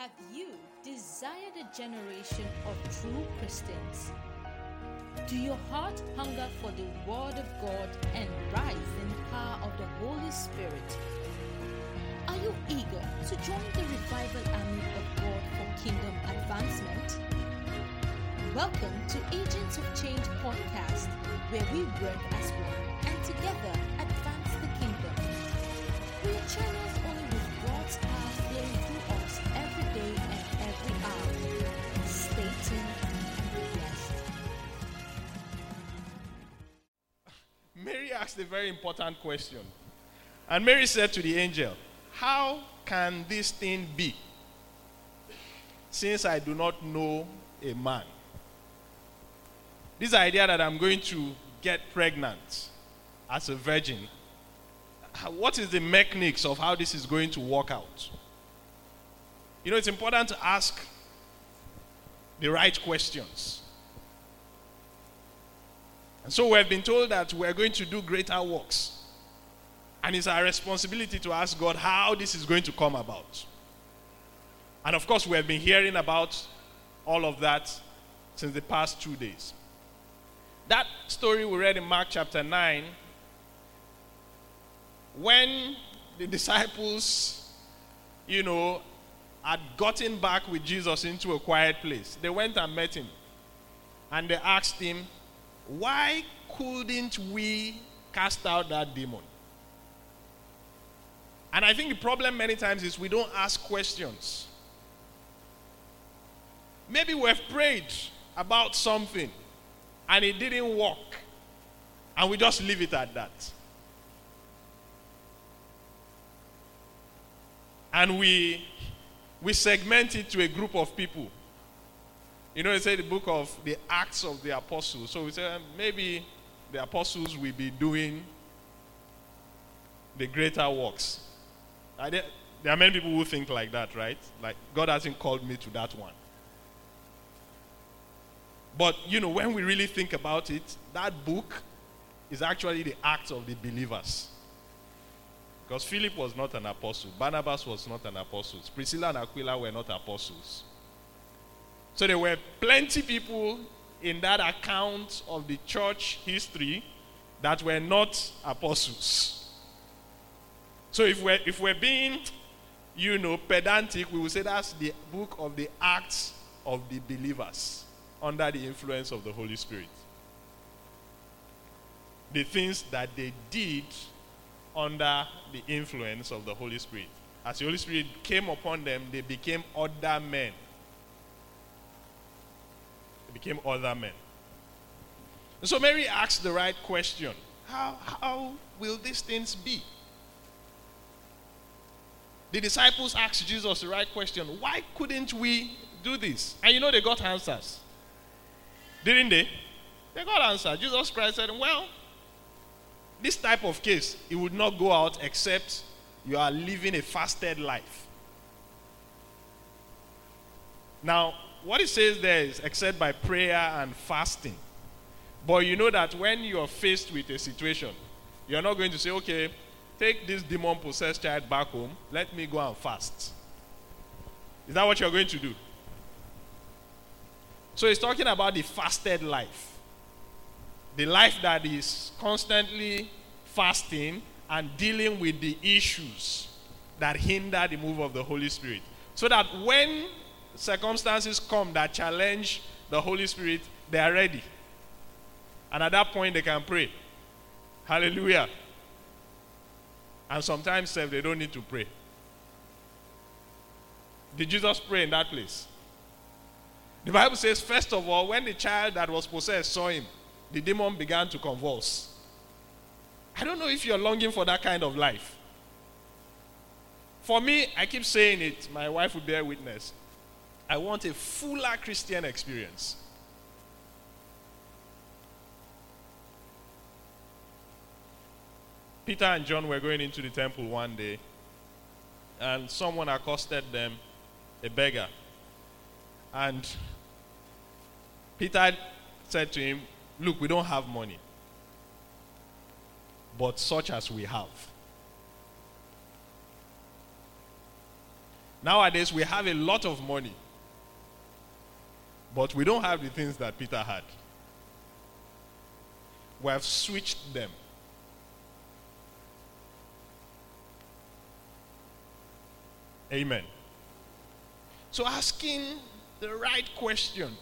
Have you desired a generation of true Christians? Do your heart hunger for the Word of God and rise in the power of the Holy Spirit? Are you eager to join the revival army of God for kingdom advancement? Welcome to Agents of Change podcast, where we work as one and together advance the kingdom. We are Mary asked a very important question. And Mary said to the angel, How can this thing be? Since I do not know a man. This idea that I'm going to get pregnant as a virgin, what is the mechanics of how this is going to work out? You know, it's important to ask the right questions. And so we have been told that we're going to do greater works. And it's our responsibility to ask God how this is going to come about. And of course, we have been hearing about all of that since the past two days. That story we read in Mark chapter 9, when the disciples, you know, had gotten back with Jesus into a quiet place, they went and met him. And they asked him, Why couldn't we cast out that demon? And I think the problem many times is we don't ask questions. Maybe we've prayed about something and it didn't work, and we just leave it at that. And we we segment it to a group of people. You know, they say the book of the Acts of the Apostles. So we say um, maybe the apostles will be doing the greater works. There, there are many people who think like that, right? Like God hasn't called me to that one. But you know, when we really think about it, that book is actually the Acts of the believers. Because Philip was not an apostle, Barnabas was not an apostle, Priscilla and Aquila were not apostles. So there were plenty people in that account of the church history that were not apostles. So if we're if we're being, you know, pedantic, we will say that's the book of the Acts of the believers under the influence of the Holy Spirit. The things that they did under the influence of the Holy Spirit. As the Holy Spirit came upon them, they became other men. They became other men. And so Mary asked the right question How, how will these things be? The disciples asked Jesus the right question Why couldn't we do this? And you know they got answers. Didn't they? They got answers. Jesus Christ said, Well, this type of case, it would not go out except you are living a fasted life. Now, what it says there is except by prayer and fasting. But you know that when you are faced with a situation, you're not going to say, okay, take this demon possessed child back home, let me go and fast. Is that what you're going to do? So he's talking about the fasted life. The life that is constantly fasting and dealing with the issues that hinder the move of the Holy Spirit. So that when circumstances come that challenge the Holy Spirit, they are ready. And at that point, they can pray. Hallelujah. And sometimes self, they don't need to pray. Did Jesus pray in that place? The Bible says, first of all, when the child that was possessed saw him, the demon began to convulse. I don't know if you're longing for that kind of life. For me, I keep saying it, my wife will bear witness. I want a fuller Christian experience. Peter and John were going into the temple one day, and someone accosted them, a beggar. And Peter said to him, Look, we don't have money, but such as we have. Nowadays, we have a lot of money, but we don't have the things that Peter had. We have switched them. Amen. So, asking the right question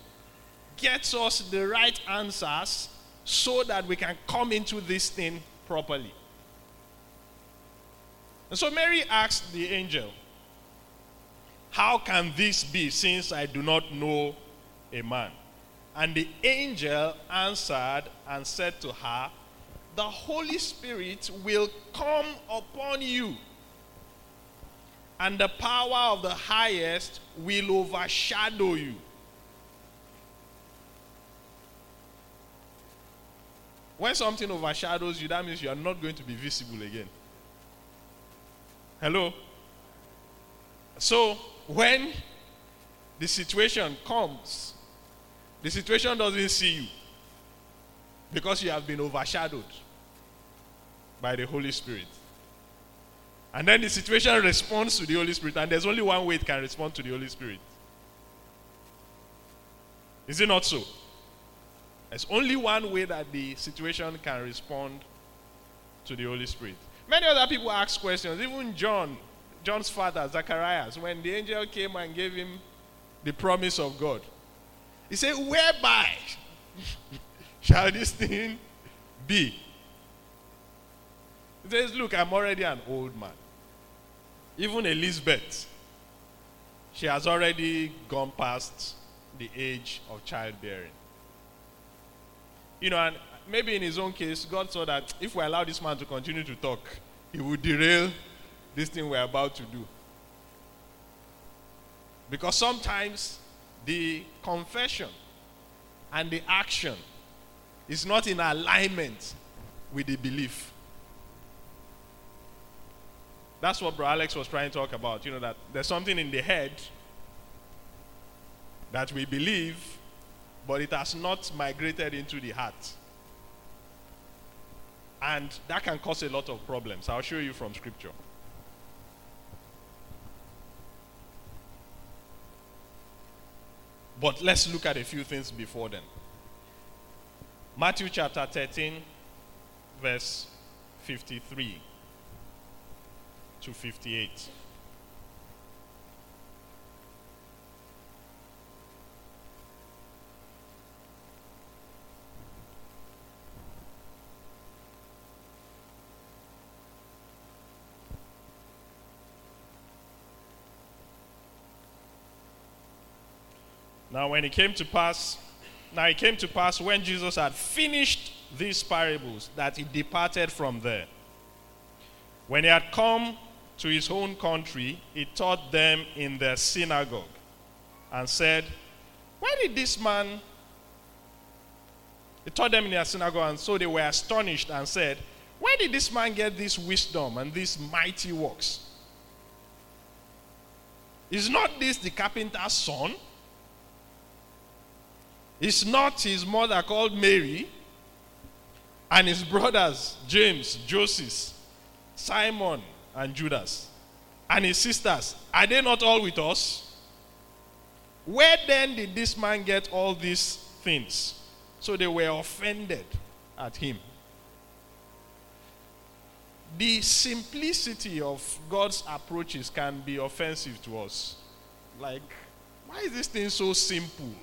gets us the right answers so that we can come into this thing properly. And so Mary asked the angel, How can this be since I do not know a man? And the angel answered and said to her, The Holy Spirit will come upon you, and the power of the highest will overshadow you. When something overshadows you, that means you are not going to be visible again. Hello? So, when the situation comes, the situation doesn't see you because you have been overshadowed by the Holy Spirit. And then the situation responds to the Holy Spirit, and there's only one way it can respond to the Holy Spirit. Is it not so? There's only one way that the situation can respond to the Holy Spirit. Many other people ask questions, even John, John's father, Zacharias, when the angel came and gave him the promise of God. He said, Whereby shall this thing be? He says, Look, I'm already an old man. Even Elizabeth, she has already gone past the age of childbearing. You know, and maybe in his own case, God saw that if we allow this man to continue to talk, he would derail this thing we're about to do. Because sometimes the confession and the action is not in alignment with the belief. That's what Bro Alex was trying to talk about. You know, that there's something in the head that we believe but it has not migrated into the heart. And that can cause a lot of problems. I'll show you from scripture. But let's look at a few things before then. Matthew chapter 13, verse 53 to 58. Now, when it came to pass, now it came to pass when Jesus had finished these parables that he departed from there. When he had come to his own country, he taught them in their synagogue and said, Why did this man? He taught them in their synagogue, and so they were astonished and said, Where did this man get this wisdom and these mighty works? Is not this the carpenter's son? Is not his mother called Mary and his brothers James, Joseph, Simon, and Judas, and his sisters? Are they not all with us? Where then did this man get all these things? So they were offended at him. The simplicity of God's approaches can be offensive to us. Like, why is this thing so simple?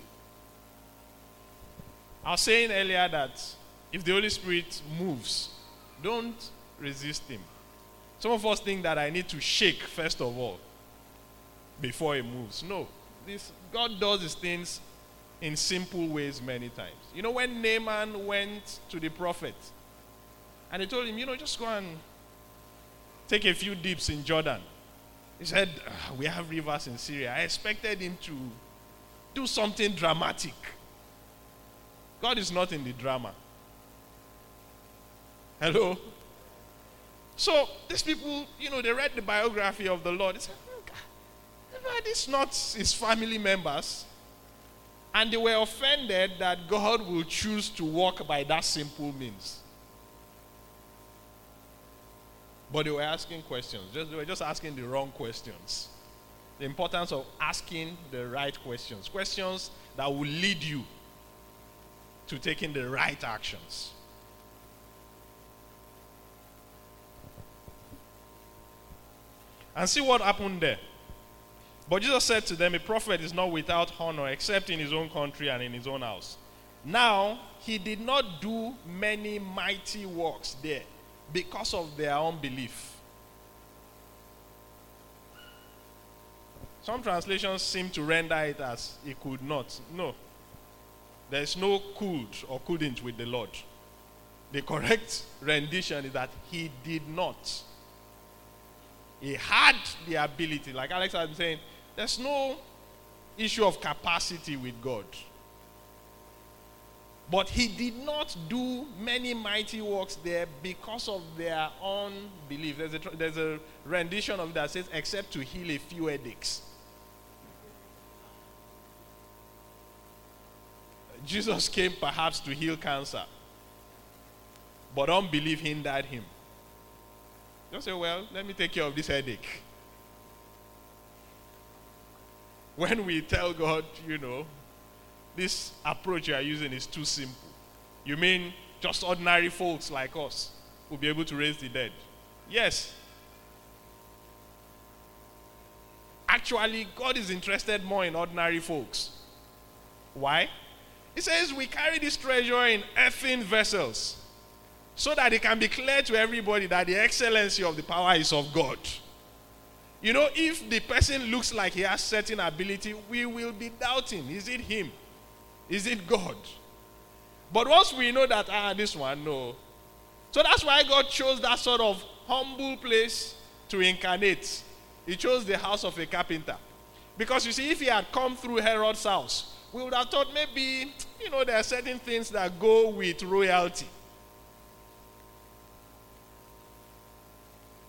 I was saying earlier that if the Holy Spirit moves, don't resist him. Some of us think that I need to shake first of all before he moves. No. This God does his things in simple ways many times. You know, when Naaman went to the prophet and he told him, you know, just go and take a few dips in Jordan. He said, ah, We have rivers in Syria. I expected him to do something dramatic. God is not in the drama. Hello? So these people, you know, they read the biography of the Lord. They said, hmm, oh, these not his family members. And they were offended that God will choose to walk by that simple means. But they were asking questions. Just, they were just asking the wrong questions. The importance of asking the right questions. Questions that will lead you to taking the right actions. And see what happened there. But Jesus said to them, A prophet is not without honor except in his own country and in his own house. Now, he did not do many mighty works there because of their unbelief. Some translations seem to render it as he could not. No. There's no could or couldn't with the Lord. The correct rendition is that he did not. He had the ability. Like Alex has been saying, there's no issue of capacity with God. But he did not do many mighty works there because of their unbelief. There's a, there's a rendition of that says, except to heal a few headaches. Jesus came perhaps to heal cancer, but unbelief hindered him. Just say, well, let me take care of this headache. When we tell God, you know, this approach you are using is too simple. You mean just ordinary folks like us will be able to raise the dead? Yes. Actually, God is interested more in ordinary folks. Why? He says we carry this treasure in earthen vessels so that it can be clear to everybody that the excellency of the power is of God. You know, if the person looks like he has certain ability, we will be doubting is it him? Is it God? But once we know that, ah, this one, no. So that's why God chose that sort of humble place to incarnate. He chose the house of a carpenter. Because you see, if he had come through Herod's house, we would have thought maybe, you know, there are certain things that go with royalty.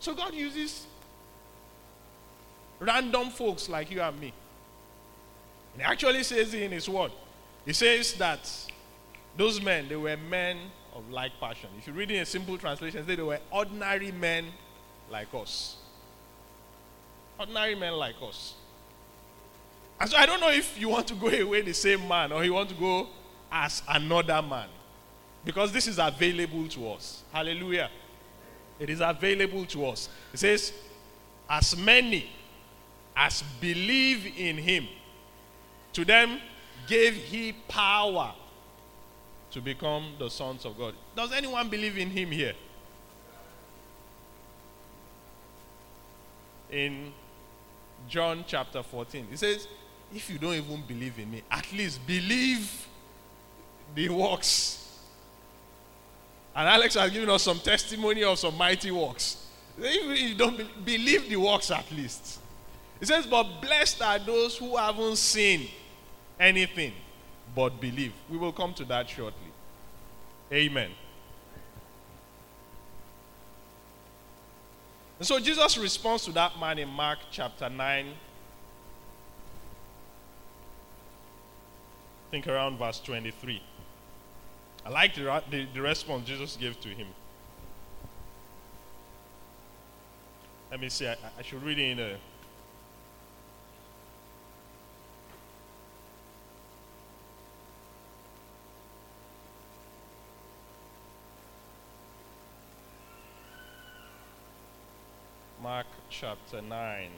So God uses random folks like you and me. And he actually says in his word, he says that those men, they were men of like passion. If you read in a simple translation, they were ordinary men like us. Ordinary men like us. And so I don't know if you want to go away the same man or you want to go as another man. Because this is available to us. Hallelujah. It is available to us. It says, as many as believe in him, to them gave he power to become the sons of God. Does anyone believe in him here? In John chapter 14, He says, If you don't even believe in me, at least believe the works. And Alex has given us some testimony of some mighty works. Even If you don't believe the works at least. He says, But blessed are those who haven't seen anything but believe. We will come to that shortly. Amen. And so Jesus responds to that man in Mark chapter 9. I think around verse 23. I like the, the, the response Jesus gave to him. Let me see, I, I should read it in a Mark chapter 9.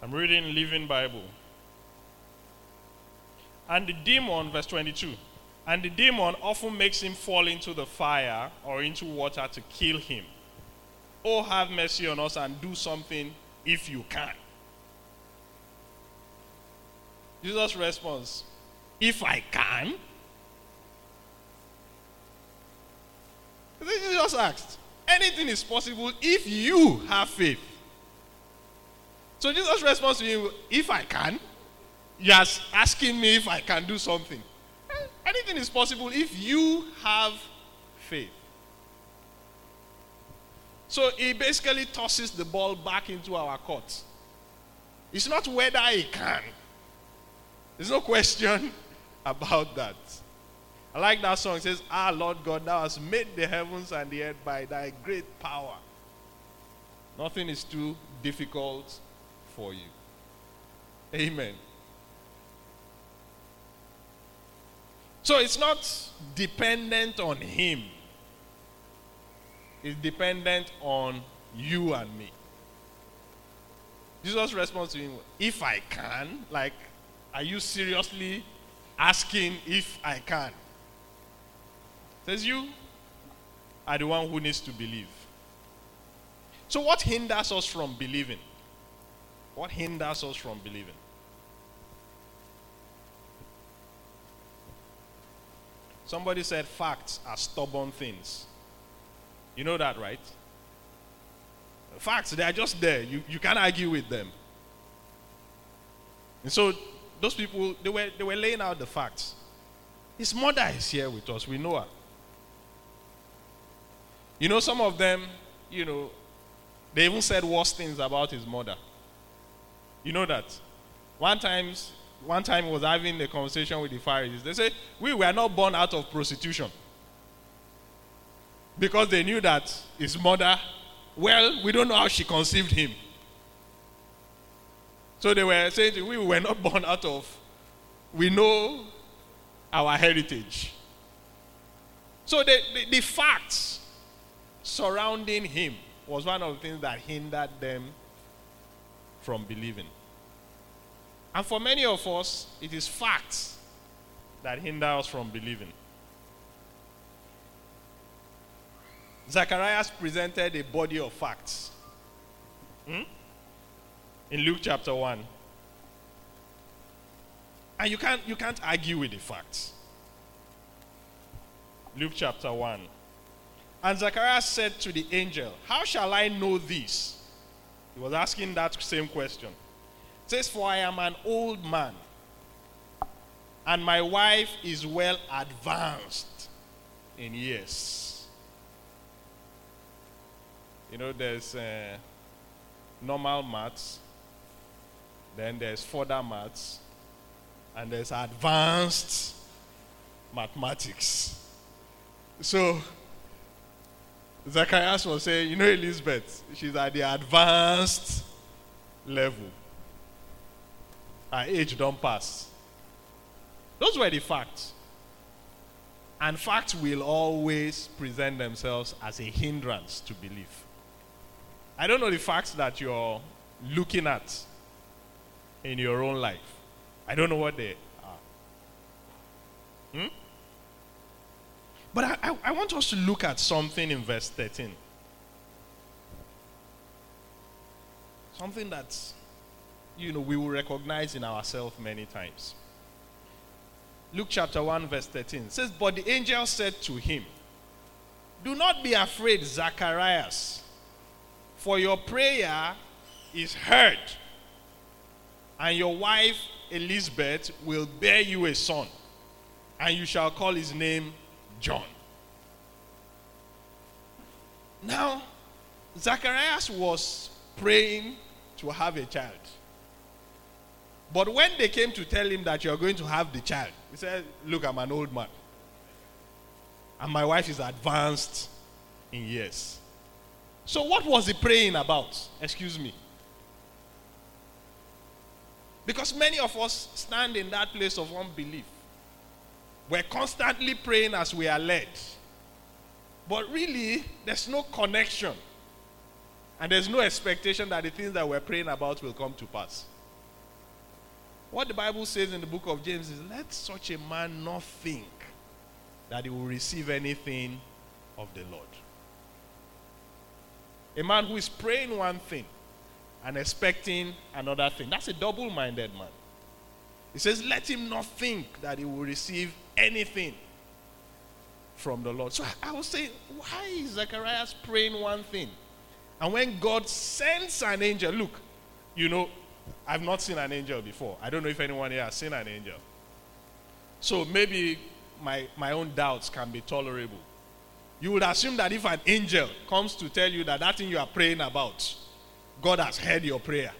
I'm reading Living Bible. And the demon, verse 22, and the demon often makes him fall into the fire or into water to kill him. Oh, have mercy on us and do something if you can. Jesus' response, if I can. Jesus asked, anything is possible if you have faith. So Jesus' response to him, if I can, you're asking me if I can do something. Anything is possible if you have faith. So he basically tosses the ball back into our court. It's not whether he can, there's no question about that. I like that song. It says, Ah, Lord God, thou hast made the heavens and the earth by thy great power. Nothing is too difficult for you. Amen. So it's not dependent on him, it's dependent on you and me. Jesus' responds to him, if I can, like, are you seriously asking if I can? Says you are the one who needs to believe. So what hinders us from believing? What hinders us from believing? Somebody said facts are stubborn things. You know that, right? Facts, they are just there. You, you can't argue with them. And so those people, they were, they were laying out the facts. His mother is here with us. We know her. You know, some of them, you know, they even said worse things about his mother. You know that. One time, one time was having a conversation with the Pharisees. They said, We were not born out of prostitution. Because they knew that his mother well, we don't know how she conceived him. So they were saying, We were not born out of, we know our heritage. So the, the, the facts surrounding him was one of the things that hindered them from believing. And for many of us, it is facts that hinder us from believing. Zacharias presented a body of facts. Hmm? In Luke chapter 1. And you can't, you can't argue with the facts. Luke chapter 1. And Zacharias said to the angel, How shall I know this? He was asking that same question. It says, For I am an old man, and my wife is well advanced in years. You know, there's uh, normal maths, then there's further maths, and there's advanced mathematics. So, Zacharias was saying, you know, Elizabeth, she's at the advanced level. Her age don't pass. Those were the facts. And facts will always present themselves as a hindrance to belief. I don't know the facts that you're looking at in your own life. I don't know what they are. Hmm? But I, I, I want us to look at something in verse 13. Something that, you know, we will recognize in ourselves many times. Luke chapter 1, verse 13 says, But the angel said to him, Do not be afraid, Zacharias for your prayer is heard, and your wife Elizabeth will bear you a son, and you shall call his name John. Now, Zacharias was praying to have a child. But when they came to tell him that you're going to have the child, he said, Look, I'm an old man. And my wife is advanced in years. So, what was he praying about? Excuse me. Because many of us stand in that place of unbelief. We're constantly praying as we are led. But really, there's no connection. And there's no expectation that the things that we're praying about will come to pass. What the Bible says in the book of James is let such a man not think that he will receive anything of the Lord. A man who is praying one thing and expecting another thing. That's a double minded man. He says, Let him not think that he will receive anything from the Lord. So I, I will say, why is Zacharias praying one thing? And when God sends an angel, look, you know, I've not seen an angel before. I don't know if anyone here has seen an angel. So maybe my, my own doubts can be tolerable you would assume that if an angel comes to tell you that that thing you are praying about, God has heard your prayer.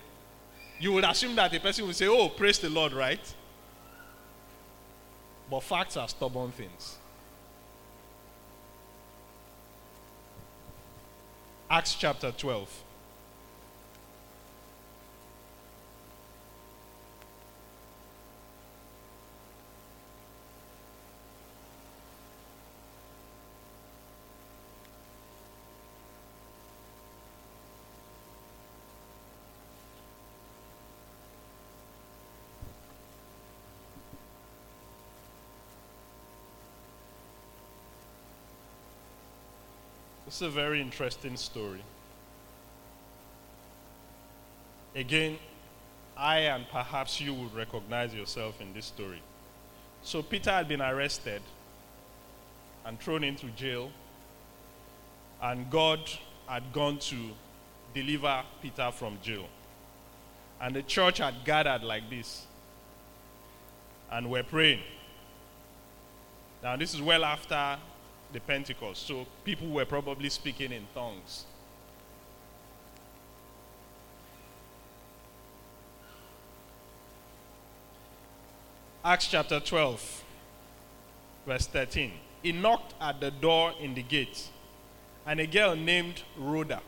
You would assume that a person would say, Oh, praise the Lord, right? But facts are stubborn things. Acts chapter 12. It's a very interesting story. Again, I and perhaps you would recognize yourself in this story. So, Peter had been arrested and thrown into jail, and God had gone to deliver Peter from jail. And the church had gathered like this, and we're praying. Now, this is well after the Pentecost. So people were probably speaking in tongues. Acts chapter 12, verse 13. He knocked at the door in the gate, and a girl named Rhoda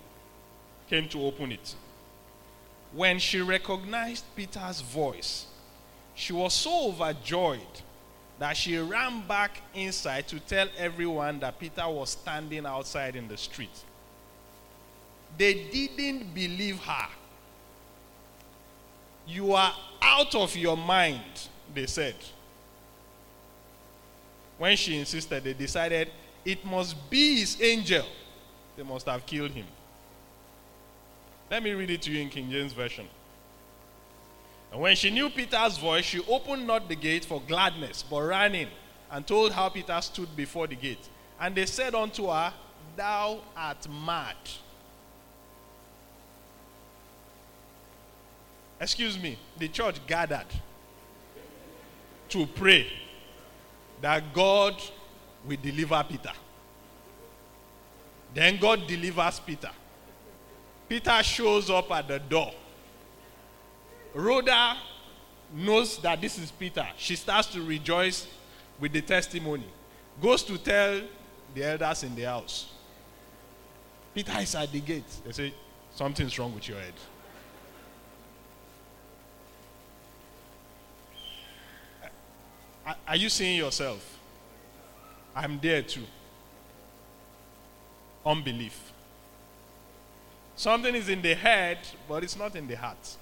came to open it. When she recognized Peter's voice, she was so overjoyed that she ran back inside to tell everyone that Peter was standing outside in the street. They didn't believe her. You are out of your mind, they said. When she insisted, they decided it must be his angel. They must have killed him. Let me read it to you in King James Version. And when she knew Peter's voice, she opened not the gate for gladness, but ran in and told how Peter stood before the gate. And they said unto her, Thou art mad. Excuse me, the church gathered to pray that God will deliver Peter. Then God delivers Peter. Peter shows up at the door Rhoda knows that this is Peter. She starts to rejoice with the testimony. Goes to tell the elders in the house. Peter is at the gate. They say, Something's wrong with your head. Are you seeing yourself? I'm there too. Unbelief. Something is in the head, but it's not in the heart.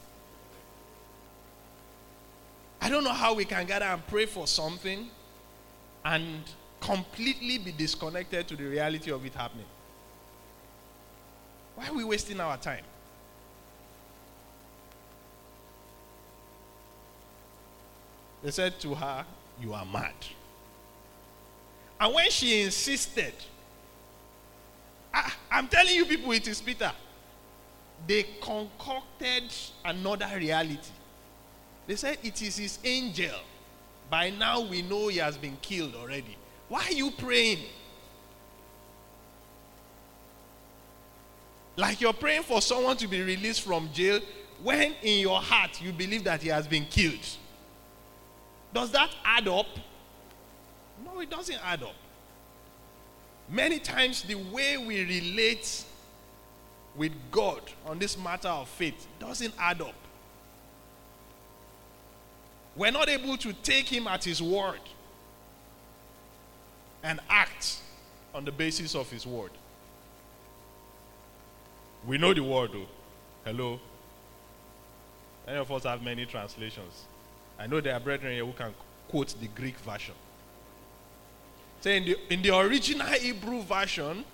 I don't know how we can gather and pray for something and completely be disconnected to the reality of it happening. Why are we wasting our time? They said to her, You are mad. And when she insisted, I, am telling you people, it is Peter. They concocted another reality. They said it is his angel. By now we know he has been killed already. Why are you praying? Like you're praying for someone to be released from jail when in your heart you believe that he has been killed. Does that add up? No, it doesn't add up. Many times the way we relate with God on this matter of faith doesn't add up we're not able to take him at his word and act on the basis of his word. We know the word, though. Hello? Many of us have many translations. I know there are brethren here who can quote the Greek version. Say in the, in the original Hebrew version,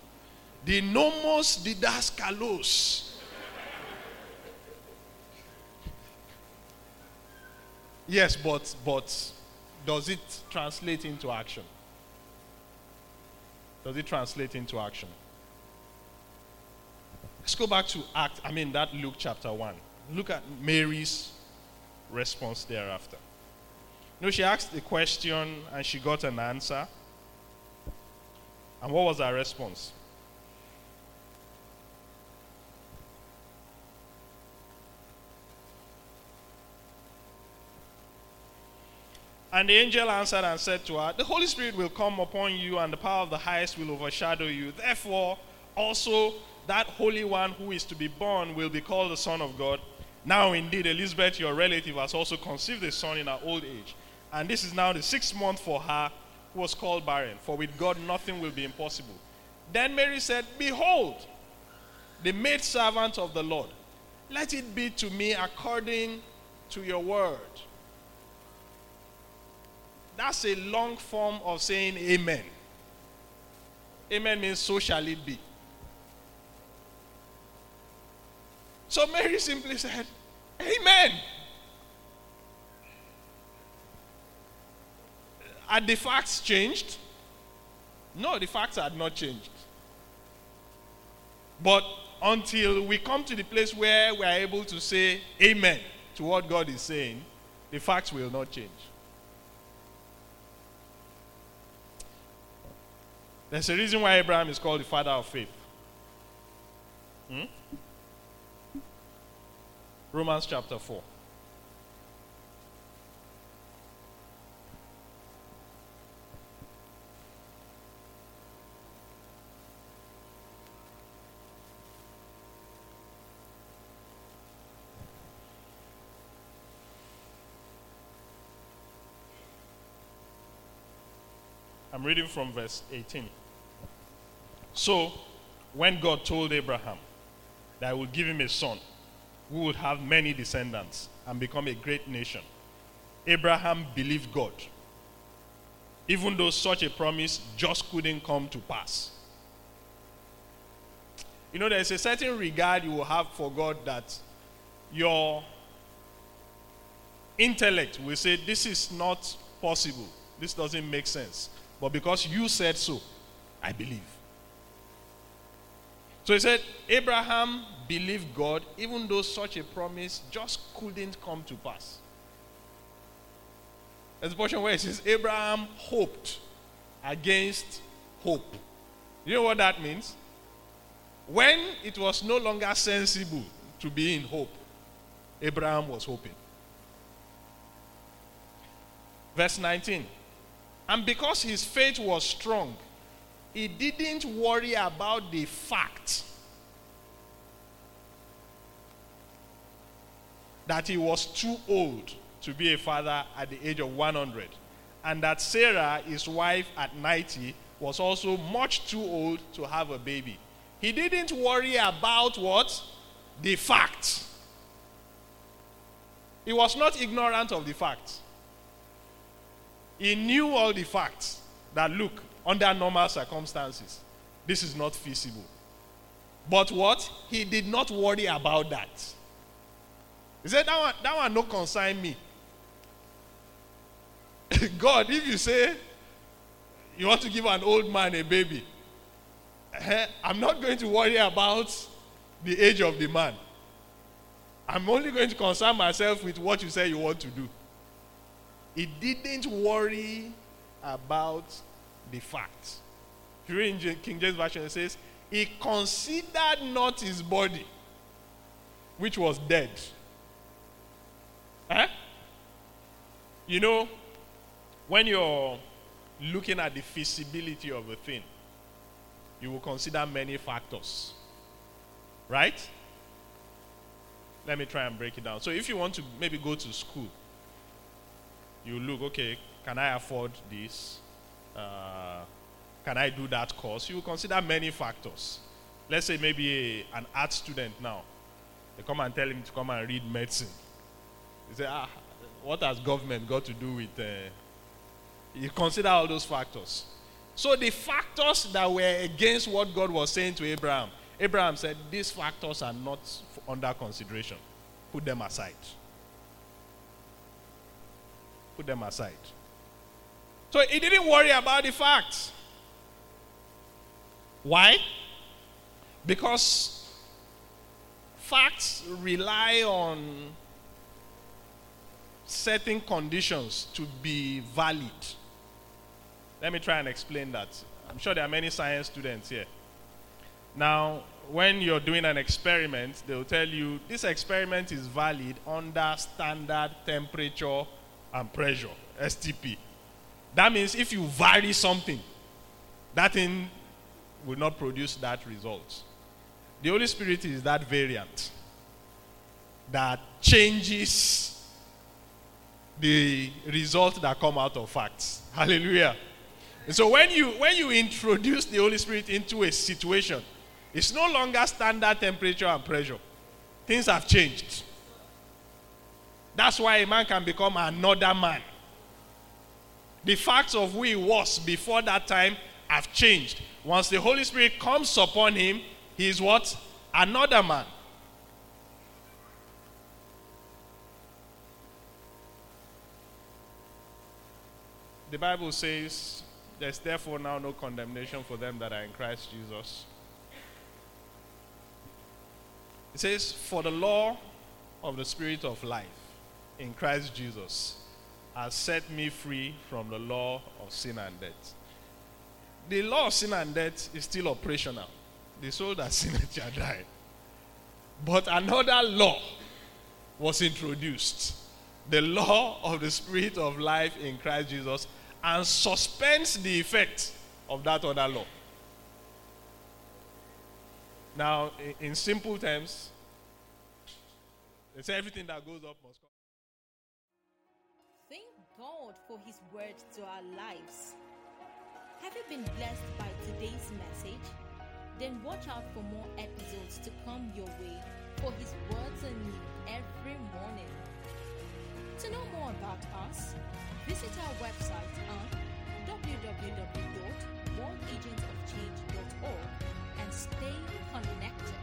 the nomos didaskalos Yes, but but does it translate into action? Does it translate into action? Let's go back to Act, I mean that Luke chapter 1. Look at Mary's response thereafter. You know, she asked a question and she got an answer. And what was her response? And the angel answered and said to her, The Holy Spirit will come upon you, and the power of the highest will overshadow you. Therefore, also that Holy One who is to be born will be called the Son of God. Now, indeed, Elizabeth, your relative, has also conceived a son in her old age. And this is now the sixth month for her who was called barren. For with God, nothing will be impossible. Then Mary said, Behold, the maidservant of the Lord. Let it be to me according to your word. That's a long form of saying amen. Amen means so shall it be. So Mary simply said, Amen. Had the facts changed? No, the facts had not changed. But until we come to the place where we are able to say amen to what God is saying, the facts will not change. There's a reason why Abraham is called the father of faith. Hmm? Romans chapter 4. I'm reading from verse 18. So, when God told Abraham that I would give him a son who would have many descendants and become a great nation, Abraham believed God, even though such a promise just couldn't come to pass. You know, there's a certain regard you will have for God that your intellect will say, This is not possible. This doesn't make sense. But because you said so, I believe. So he said, Abraham believed God even though such a promise just couldn't come to pass. There's a portion where it says, Abraham hoped against hope. You know what that means? When it was no longer sensible to be in hope, Abraham was hoping. Verse 19. And because his faith was strong, he didn't worry about the fact that he was too old to be a father at the age of 100, and that Sarah, his wife at 90, was also much too old to have a baby. He didn't worry about what? The fact. He was not ignorant of the facts. He knew all the facts that look, under normal circumstances, this is not feasible. But what? He did not worry about that. He said, That one, that one no concern me. God, if you say you want to give an old man a baby, eh, I'm not going to worry about the age of the man. I'm only going to concern myself with what you say you want to do. He didn't worry about the facts. If you read in King James Version, it says, He considered not his body, which was dead. Eh? You know, when you're looking at the feasibility of a thing, you will consider many factors. Right? Let me try and break it down. So, if you want to maybe go to school, you look, okay, can I afford this? Uh, can I do that course? You consider many factors. Let's say maybe a, an art student now. They come and tell him to come and read medicine. You say, ah, what has government got to do with... Uh, you consider all those factors. So the factors that were against what God was saying to Abraham, Abraham said, these factors are not under consideration. Put them aside. Put them aside. So he didn't worry about the facts. Why? Because facts rely on certain conditions to be valid. Let me try and explain that. I'm sure there are many science students here. Now, when you're doing an experiment, they'll tell you this experiment is valid under standard temperature and pressure, STP. That means if you vary something, that thing will not produce that result. The Holy Spirit is that variant that changes the result that come out of facts. Hallelujah. And so when you when you introduce the Holy Spirit into a situation, it's no longer standard temperature and pressure. Things have changed. That's why a man can become another man. The facts of who he was before that time have changed. Once the Holy Spirit comes upon him, he is what? Another man. The Bible says, There's therefore now no condemnation for them that are in Christ Jesus. It says, For the law of the Spirit of life in Christ Jesus has set me free from the law of sin and death. The law of sin and death is still operational. The soul that sinneth shall die. But another law was introduced the law of the Spirit of life in Christ Jesus and suspends the effect of that other law. Now, in, simple terms, say everything that goes up must come. God for His word to our lives. Have you been blessed by today's message? Then watch out for more episodes to come your way for His words are you every morning. To know more about us, visit our website at www.worldagentofchange.org and stay connected